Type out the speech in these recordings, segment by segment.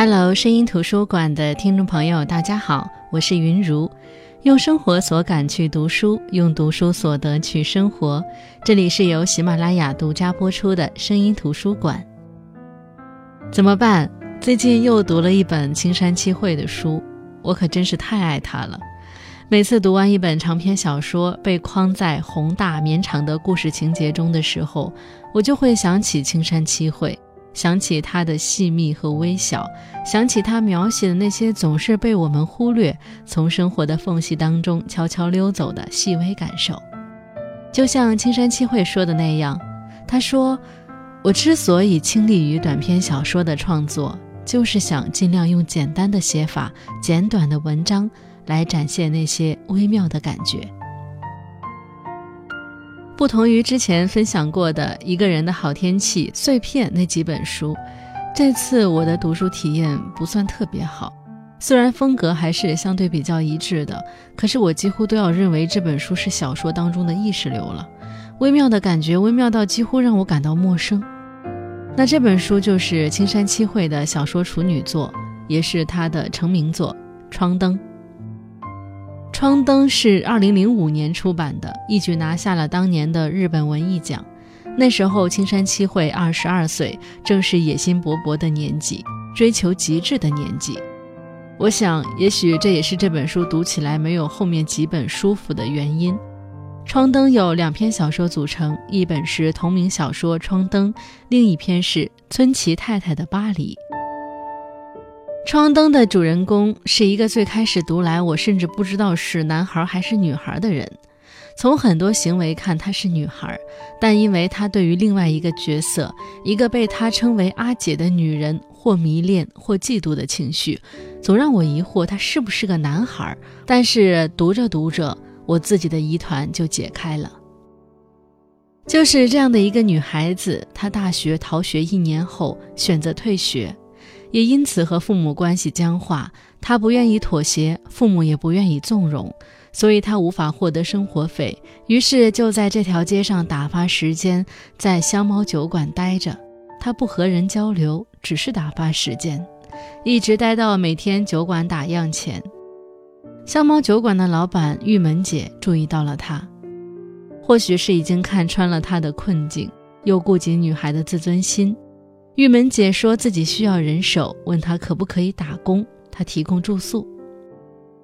Hello，声音图书馆的听众朋友，大家好，我是云如。用生活所感去读书，用读书所得去生活。这里是由喜马拉雅独家播出的声音图书馆。怎么办？最近又读了一本青山七惠的书，我可真是太爱他了。每次读完一本长篇小说，被框在宏大绵长的故事情节中的时候，我就会想起青山七惠。想起他的细密和微小，想起他描写的那些总是被我们忽略、从生活的缝隙当中悄悄溜走的细微感受，就像青山七惠说的那样，他说：“我之所以倾力于短篇小说的创作，就是想尽量用简单的写法、简短的文章来展现那些微妙的感觉。”不同于之前分享过的《一个人的好天气》《碎片》那几本书，这次我的读书体验不算特别好。虽然风格还是相对比较一致的，可是我几乎都要认为这本书是小说当中的意识流了。微妙的感觉，微妙到几乎让我感到陌生。那这本书就是青山七惠的小说处女作，也是她的成名作《窗灯》。《窗灯》是二零零五年出版的，一举拿下了当年的日本文艺奖。那时候青山七惠二十二岁，正是野心勃勃的年纪，追求极致的年纪。我想，也许这也是这本书读起来没有后面几本舒服的原因。《窗灯》有两篇小说组成，一本是同名小说《窗灯》，另一篇是村崎太太的巴黎。窗灯的主人公是一个最开始读来我甚至不知道是男孩还是女孩的人。从很多行为看，她是女孩，但因为她对于另外一个角色，一个被她称为阿姐的女人，或迷恋或嫉妒的情绪，总让我疑惑她是不是个男孩。但是读着读着，我自己的疑团就解开了。就是这样的一个女孩子，她大学逃学一年后选择退学。也因此和父母关系僵化，他不愿意妥协，父母也不愿意纵容，所以他无法获得生活费，于是就在这条街上打发时间，在香猫酒馆待着。他不和人交流，只是打发时间，一直待到每天酒馆打烊前。香猫酒馆的老板玉门姐注意到了他，或许是已经看穿了他的困境，又顾及女孩的自尊心。玉门姐说自己需要人手，问他可不可以打工，他提供住宿。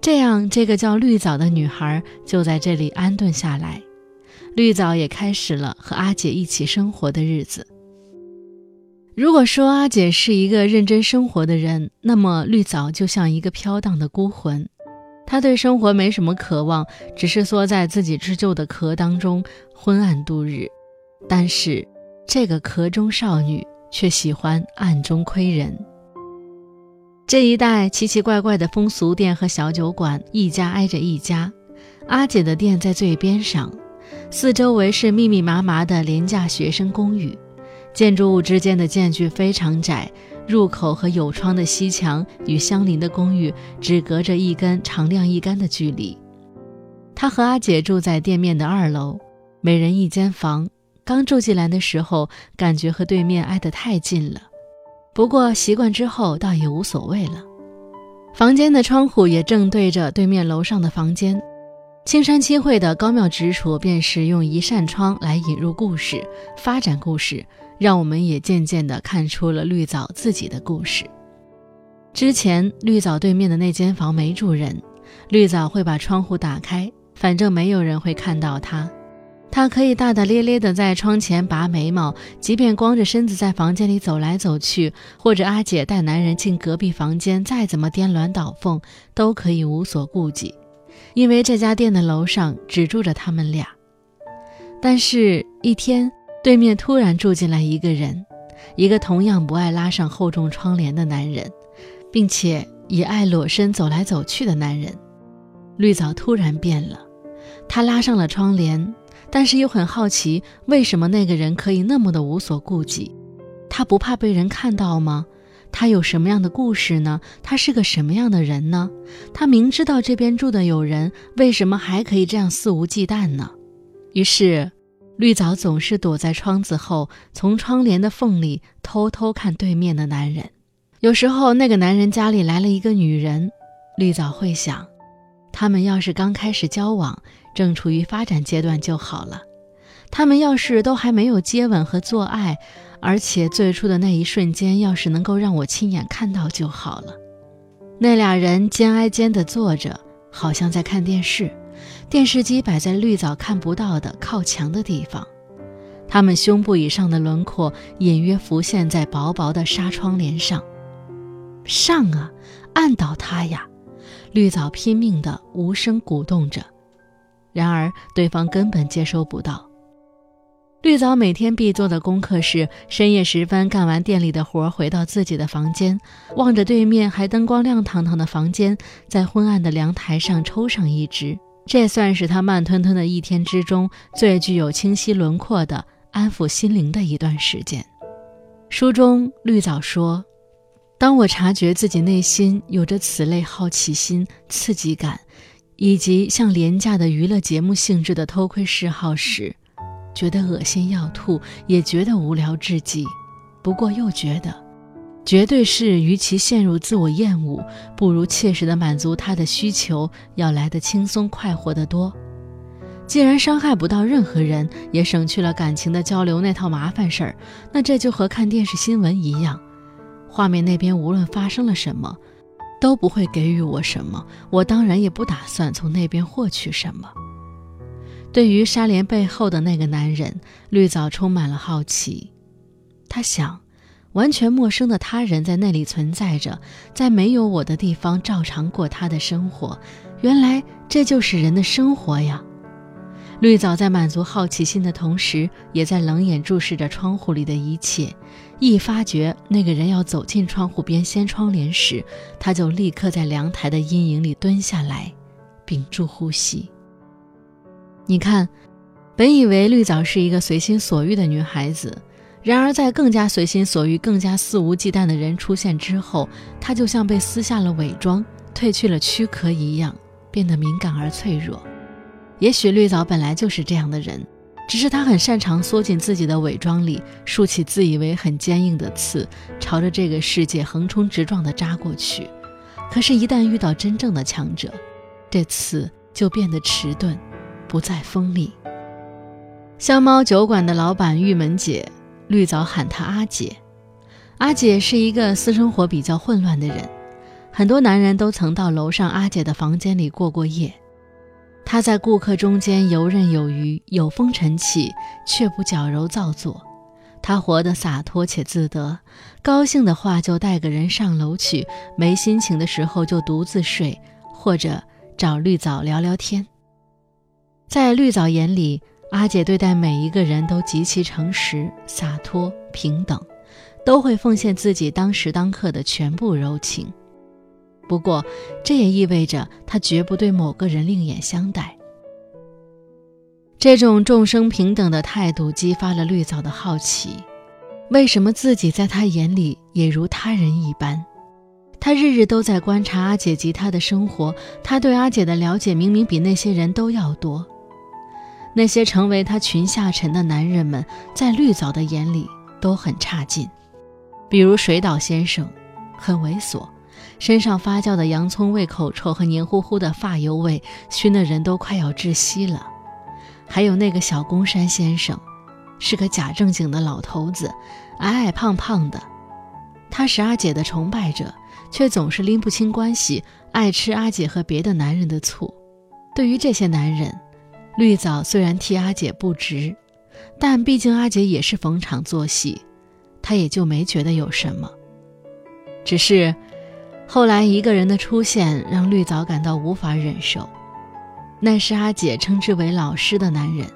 这样，这个叫绿藻的女孩就在这里安顿下来。绿藻也开始了和阿姐一起生活的日子。如果说阿姐是一个认真生活的人，那么绿藻就像一个飘荡的孤魂，她对生活没什么渴望，只是缩在自己织就的壳当中昏暗度日。但是，这个壳中少女。却喜欢暗中窥人。这一带奇奇怪怪的风俗店和小酒馆，一家挨着一家。阿姐的店在最边上，四周围是密密麻麻的廉价学生公寓。建筑物之间的间距非常窄，入口和有窗的西墙与相邻的公寓只隔着一根长晾衣杆的距离。他和阿姐住在店面的二楼，每人一间房。刚住进来的时候，感觉和对面挨得太近了，不过习惯之后倒也无所谓了。房间的窗户也正对着对面楼上的房间。青山七惠的高妙之处，便是用一扇窗来引入故事，发展故事，让我们也渐渐地看出了绿藻自己的故事。之前绿藻对面的那间房没住人，绿藻会把窗户打开，反正没有人会看到它。他可以大大咧咧地在窗前拔眉毛，即便光着身子在房间里走来走去，或者阿姐带男人进隔壁房间，再怎么颠鸾倒凤，都可以无所顾忌，因为这家店的楼上只住着他们俩。但是，一天对面突然住进来一个人，一个同样不爱拉上厚重窗帘的男人，并且也爱裸身走来走去的男人。绿藻突然变了，他拉上了窗帘。但是又很好奇，为什么那个人可以那么的无所顾忌？他不怕被人看到吗？他有什么样的故事呢？他是个什么样的人呢？他明知道这边住的有人，为什么还可以这样肆无忌惮呢？于是，绿藻总是躲在窗子后，从窗帘的缝里偷偷看对面的男人。有时候那个男人家里来了一个女人，绿藻会想，他们要是刚开始交往，正处于发展阶段就好了；他们要是都还没有接吻和做爱，而且最初的那一瞬间要是能够让我亲眼看到就好了。那俩人肩挨肩地坐着，好像在看电视，电视机摆在绿藻看不到的靠墙的地方。他们胸部以上的轮廓隐约浮现在薄薄的纱窗帘上。上啊，按倒他呀！绿藻拼命地无声鼓动着，然而对方根本接收不到。绿藻每天必做的功课是深夜时分干完店里的活，回到自己的房间，望着对面还灯光亮堂堂的房间，在昏暗的阳台上抽上一支。这算是他慢吞吞的一天之中最具有清晰轮廓的安抚心灵的一段时间。书中绿藻说。当我察觉自己内心有着此类好奇心、刺激感，以及像廉价的娱乐节目性质的偷窥嗜好时，觉得恶心要吐，也觉得无聊至极。不过又觉得，绝对是与其陷入自我厌恶，不如切实的满足他的需求要来的轻松快活得多。既然伤害不到任何人，也省去了感情的交流那套麻烦事儿，那这就和看电视新闻一样。画面那边无论发生了什么，都不会给予我什么，我当然也不打算从那边获取什么。对于纱帘背后的那个男人，绿藻充满了好奇。他想，完全陌生的他人在那里存在着，在没有我的地方照常过他的生活。原来这就是人的生活呀！绿藻在满足好奇心的同时，也在冷眼注视着窗户里的一切。一发觉那个人要走进窗户边掀窗帘时，他就立刻在凉台的阴影里蹲下来，屏住呼吸。你看，本以为绿藻是一个随心所欲的女孩子，然而在更加随心所欲、更加肆无忌惮的人出现之后，她就像被撕下了伪装、褪去了躯壳一样，变得敏感而脆弱。也许绿藻本来就是这样的人。只是他很擅长缩进自己的伪装里，竖起自以为很坚硬的刺，朝着这个世界横冲直撞地扎过去。可是，一旦遇到真正的强者，这刺就变得迟钝，不再锋利。香猫酒馆的老板玉门姐，绿藻喊她阿姐。阿姐是一个私生活比较混乱的人，很多男人都曾到楼上阿姐的房间里过过夜。他在顾客中间游刃有余，有风尘气，却不矫揉造作。他活得洒脱且自得，高兴的话就带个人上楼去，没心情的时候就独自睡，或者找绿藻聊聊天。在绿藻眼里，阿姐对待每一个人都极其诚实、洒脱、平等，都会奉献自己当时当刻的全部柔情。不过，这也意味着他绝不对某个人另眼相待。这种众生平等的态度激发了绿藻的好奇：为什么自己在他眼里也如他人一般？他日日都在观察阿姐及他的生活，他对阿姐的了解明明比那些人都要多。那些成为他群下臣的男人们，在绿藻的眼里都很差劲，比如水岛先生，很猥琐。身上发酵的洋葱味口臭和黏糊糊的发油味熏得人都快要窒息了。还有那个小宫山先生，是个假正经的老头子，矮矮胖胖的。他是阿姐的崇拜者，却总是拎不清关系，爱吃阿姐和别的男人的醋。对于这些男人，绿藻虽然替阿姐不值，但毕竟阿姐也是逢场作戏，他也就没觉得有什么。只是。后来，一个人的出现让绿藻感到无法忍受。那是阿姐称之为老师的男人，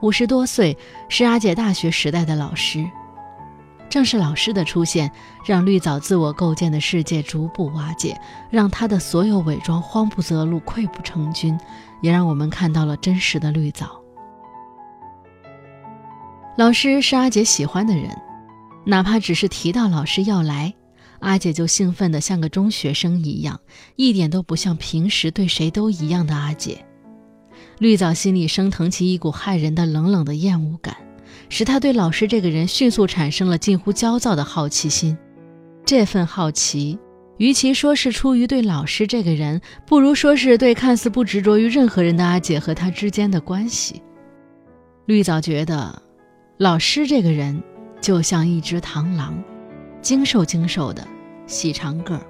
五十多岁，是阿姐大学时代的老师。正是老师的出现，让绿藻自我构建的世界逐步瓦解，让他的所有伪装慌不择路、溃不成军，也让我们看到了真实的绿藻。老师是阿姐喜欢的人，哪怕只是提到老师要来。阿姐就兴奋得像个中学生一样，一点都不像平时对谁都一样的阿姐。绿藻心里升腾起一股骇人的冷冷的厌恶感，使他对老师这个人迅速产生了近乎焦躁的好奇心。这份好奇，与其说是出于对老师这个人，不如说是对看似不执着于任何人的阿姐和他之间的关系。绿藻觉得，老师这个人就像一只螳螂，精瘦精瘦的，细长个儿，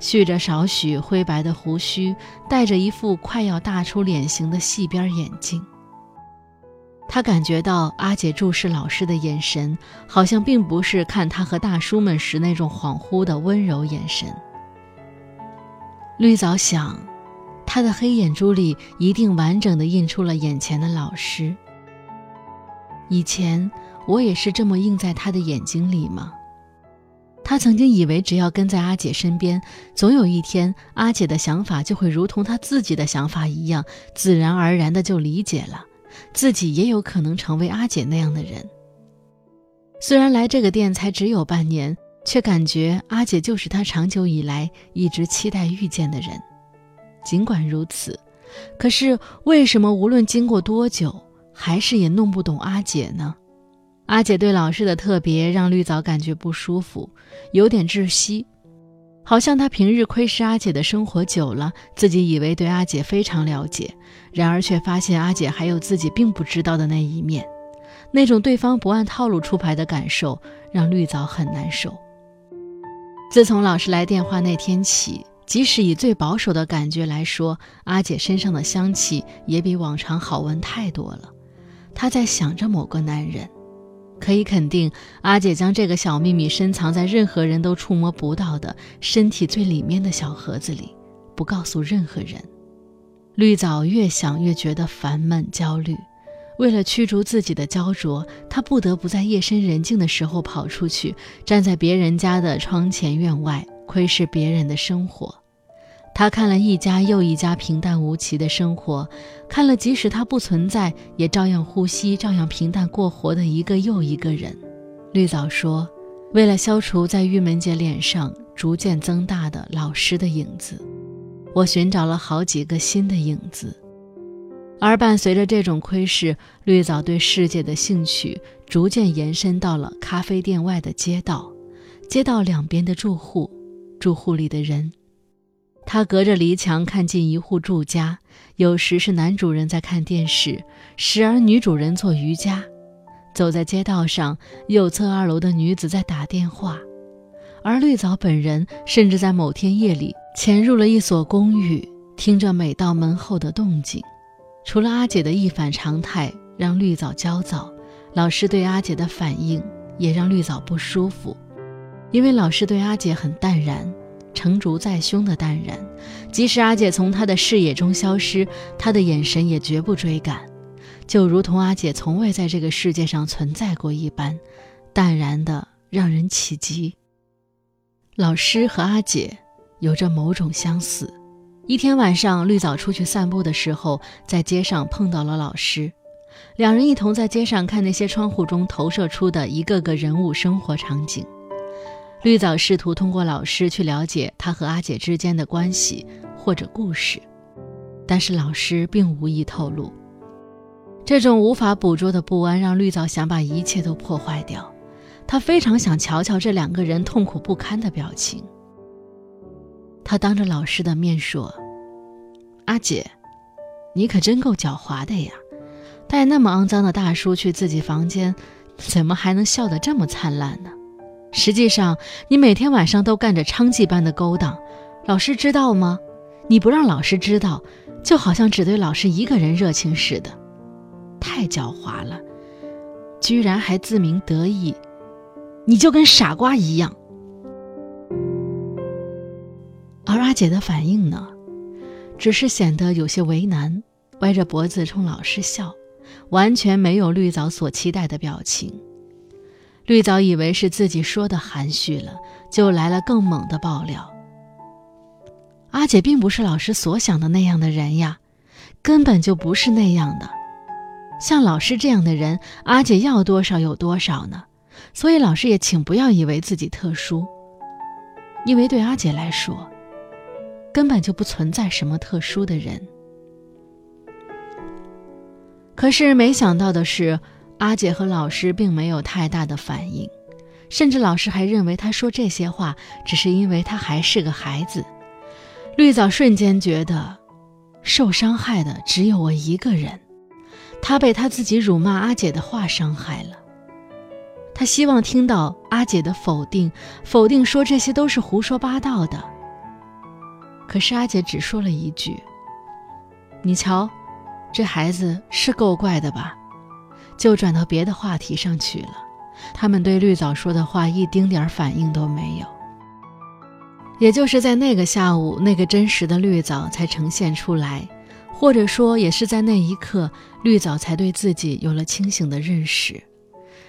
蓄着少许灰白的胡须，戴着一副快要大出脸型的细边眼镜。他感觉到阿姐注视老师的眼神，好像并不是看他和大叔们时那种恍惚的温柔眼神。绿藻想，他的黑眼珠里一定完整的印出了眼前的老师。以前我也是这么映在他的眼睛里吗？他曾经以为，只要跟在阿姐身边，总有一天，阿姐的想法就会如同他自己的想法一样，自然而然的就理解了。自己也有可能成为阿姐那样的人。虽然来这个店才只有半年，却感觉阿姐就是他长久以来一直期待遇见的人。尽管如此，可是为什么无论经过多久，还是也弄不懂阿姐呢？阿姐对老师的特别让绿藻感觉不舒服，有点窒息。好像他平日窥视阿姐的生活久了，自己以为对阿姐非常了解，然而却发现阿姐还有自己并不知道的那一面。那种对方不按套路出牌的感受，让绿藻很难受。自从老师来电话那天起，即使以最保守的感觉来说，阿姐身上的香气也比往常好闻太多了。她在想着某个男人。可以肯定，阿姐将这个小秘密深藏在任何人都触摸不到的身体最里面的小盒子里，不告诉任何人。绿藻越想越觉得烦闷焦虑，为了驱逐自己的焦灼，他不得不在夜深人静的时候跑出去，站在别人家的窗前院外，窥视别人的生活。他看了一家又一家平淡无奇的生活，看了即使他不存在也照样呼吸、照样平淡过活的一个又一个人。绿藻说：“为了消除在玉门姐脸上逐渐增大的老师的影子，我寻找了好几个新的影子。而伴随着这种窥视，绿藻对世界的兴趣逐渐延伸到了咖啡店外的街道，街道两边的住户，住户里的人。”他隔着篱墙看进一户住家，有时是男主人在看电视，时而女主人做瑜伽。走在街道上，右侧二楼的女子在打电话，而绿藻本人甚至在某天夜里潜入了一所公寓，听着每道门后的动静。除了阿姐的一反常态让绿藻焦躁，老师对阿姐的反应也让绿藻不舒服，因为老师对阿姐很淡然。成竹在胸的淡然，即使阿姐从他的视野中消失，他的眼神也绝不追赶，就如同阿姐从未在这个世界上存在过一般，淡然的让人起急。老师和阿姐有着某种相似。一天晚上，绿藻出去散步的时候，在街上碰到了老师，两人一同在街上看那些窗户中投射出的一个个人物生活场景。绿藻试图通过老师去了解他和阿姐之间的关系或者故事，但是老师并无意透露。这种无法捕捉的不安让绿藻想把一切都破坏掉。他非常想瞧瞧这两个人痛苦不堪的表情。他当着老师的面说：“阿姐，你可真够狡猾的呀！带那么肮脏的大叔去自己房间，怎么还能笑得这么灿烂呢？”实际上，你每天晚上都干着娼妓般的勾当，老师知道吗？你不让老师知道，就好像只对老师一个人热情似的，太狡猾了，居然还自鸣得意，你就跟傻瓜一样。而阿姐的反应呢，只是显得有些为难，歪着脖子冲老师笑，完全没有绿藻所期待的表情。绿藻以为是自己说的含蓄了，就来了更猛的爆料。阿姐并不是老师所想的那样的人呀，根本就不是那样的。像老师这样的人，阿姐要多少有多少呢。所以老师也请不要以为自己特殊，因为对阿姐来说，根本就不存在什么特殊的人。可是没想到的是。阿姐和老师并没有太大的反应，甚至老师还认为他说这些话只是因为他还是个孩子。绿藻瞬间觉得，受伤害的只有我一个人，他被他自己辱骂阿姐的话伤害了。他希望听到阿姐的否定，否定说这些都是胡说八道的。可是阿姐只说了一句：“你瞧，这孩子是够怪的吧？”就转到别的话题上去了。他们对绿藻说的话一丁点儿反应都没有。也就是在那个下午，那个真实的绿藻才呈现出来，或者说，也是在那一刻，绿藻才对自己有了清醒的认识。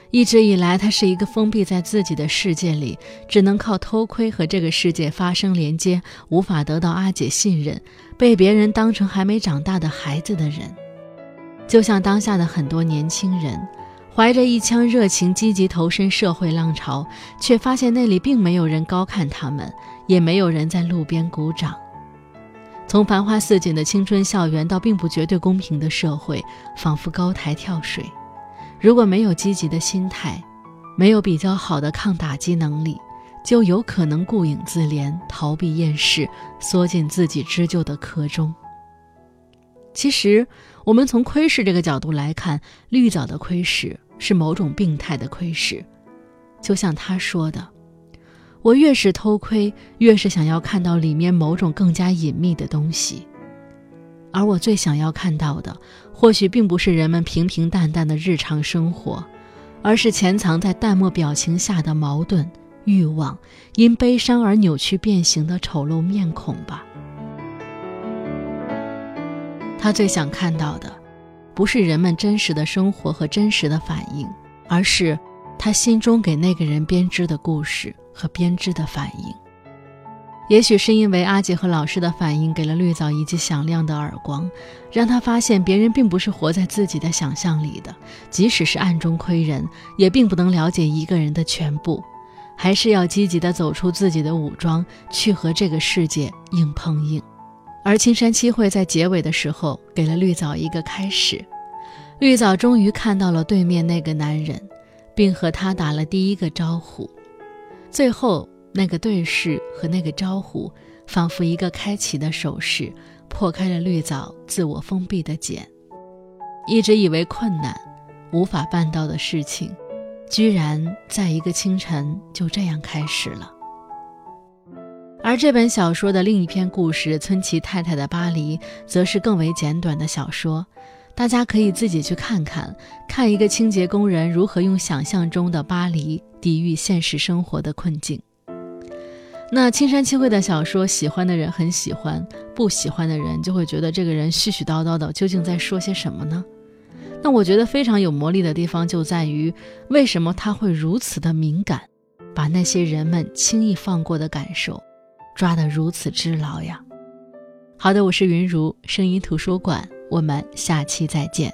一直以来，他是一个封闭在自己的世界里，只能靠偷窥和这个世界发生连接，无法得到阿姐信任，被别人当成还没长大的孩子的人。就像当下的很多年轻人，怀着一腔热情，积极投身社会浪潮，却发现那里并没有人高看他们，也没有人在路边鼓掌。从繁花似锦的青春校园到并不绝对公平的社会，仿佛高台跳水。如果没有积极的心态，没有比较好的抗打击能力，就有可能顾影自怜、逃避厌世、缩进自己织就的壳中。其实，我们从窥视这个角度来看，绿藻的窥视是某种病态的窥视。就像他说的：“我越是偷窥，越是想要看到里面某种更加隐秘的东西。”而我最想要看到的，或许并不是人们平平淡淡的日常生活，而是潜藏在淡漠表情下的矛盾、欲望，因悲伤而扭曲变形的丑陋面孔吧。他最想看到的，不是人们真实的生活和真实的反应，而是他心中给那个人编织的故事和编织的反应。也许是因为阿杰和老师的反应给了绿藻一记响亮的耳光，让他发现别人并不是活在自己的想象里的，即使是暗中窥人，也并不能了解一个人的全部，还是要积极的走出自己的武装，去和这个世界硬碰硬。而青山七惠在结尾的时候给了绿藻一个开始，绿藻终于看到了对面那个男人，并和他打了第一个招呼，最后。那个对视和那个招呼，仿佛一个开启的手势，破开了绿藻自我封闭的茧。一直以为困难、无法办到的事情，居然在一个清晨就这样开始了。而这本小说的另一篇故事《村崎太太的巴黎》，则是更为简短的小说，大家可以自己去看看，看一个清洁工人如何用想象中的巴黎抵御现实生活的困境。那青山七惠的小说，喜欢的人很喜欢，不喜欢的人就会觉得这个人絮絮叨叨的，究竟在说些什么呢？那我觉得非常有魔力的地方就在于，为什么他会如此的敏感，把那些人们轻易放过的感受抓得如此之牢呀？好的，我是云如声音图书馆，我们下期再见。